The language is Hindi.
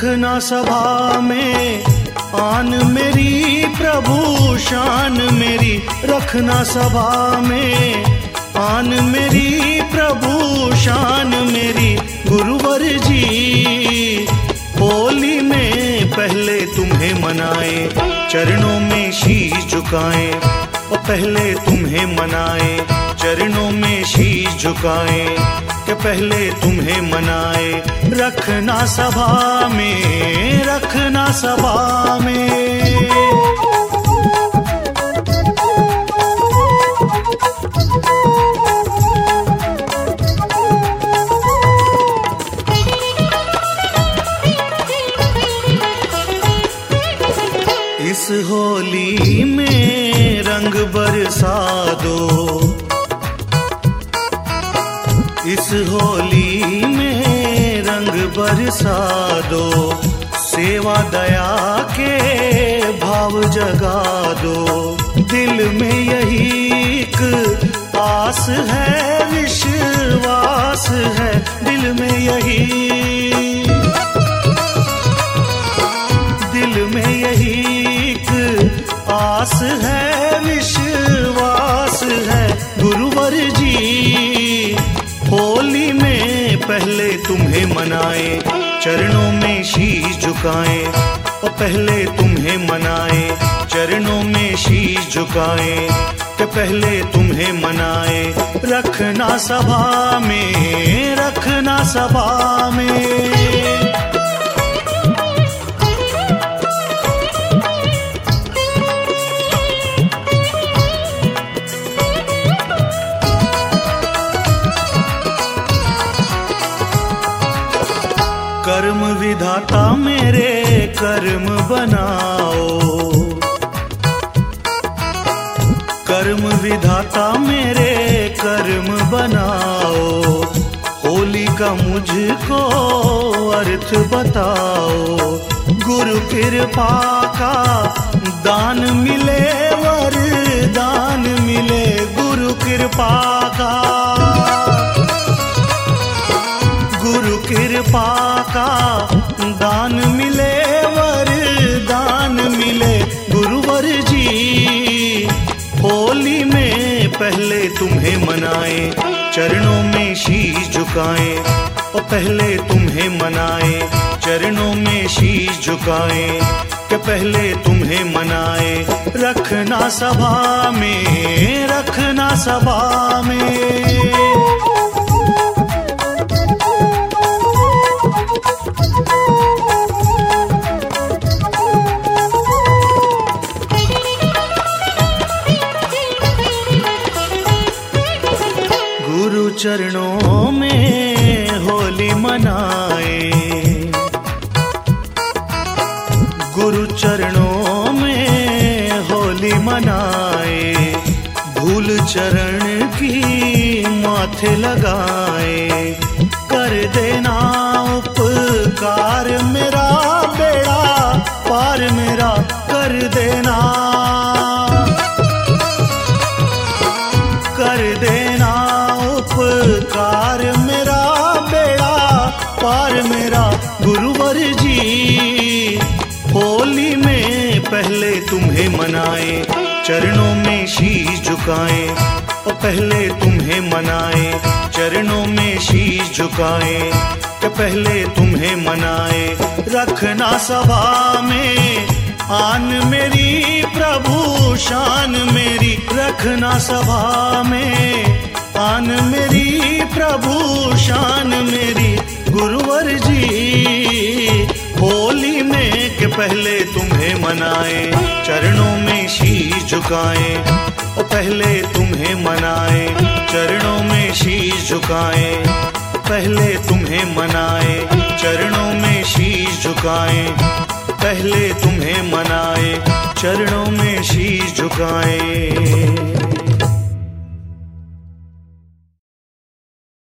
रखना सभा में। आन मेरी, प्रभु शान मेरी, रखना सभा में। आन मेरी, प्रभु शान मेरी, गुरुवर जी, होली में पहले तुम्हें मनाए, चरणों में शीश झुकाए, और पहले तुम्हें मनाए। चरणों में शीश झुकाए के पहले तुम्हें मनाए। रखना सभा में रखना सभा में। होली में रंग बरसा दो। सेवा दया के भाव जगा दो। दिल में यही एक आस है, विश्वास है। दिल में यही दिल में यही एक आस है मनाए, चरणों में शीश झुकाए ओ पहले तुम्हें मनाए, चरणों में शीश झुकाए के पहले तुम्हें मनाए, रखना सभा में, रखना सभा में। कर्म विधाता मेरे कर्म बनाओ। कर्म विधाता मेरे कर्म बनाओ। होली का मुझको अर्थ बताओ। गुरु कृपा का दान मिले, वरदान मिले, गुरु कृपा का। कृपा का दान मिले, वरदान मिले। गुरुवर जी, होली में पहले तुम्हें मनाए, चरणों में शीश झुकाए, और पहले तुम्हें मनाए, चरणों में शीश झुकाए, के पहले तुम्हें मनाए। रखना सभा में, रखना सभा में। चरणों में होली मनाए। गुरु चरणों में होली मनाए। धूल चरण की माथे लगाए। कर देना उपकार मेरा बेड़ा, पार मेरा कर देना मेरा गुरुवर जी, होली में पहले तुम्हें मनाए, चरणों में शीश झुकाए, और पहले तुम्हें मनाए, चरणों में शीश झुकाए, के पहले तुम्हें मनाए, रखना सभा में, आन मेरी प्रभु, शान मेरी, रखना सभा में, आन मेरी प्रभु, शान मेरी जी, होली में के पहले तुम्हें मनाए, चरणों में शीश झुकाए पहले तुम्हें मनाए, चरणों में शीश झुकाए, पहले तुम्हें मनाए, चरणों में शीश झुकाए, पहले तुम्हें मनाए, चरणों में शीश झुकाए।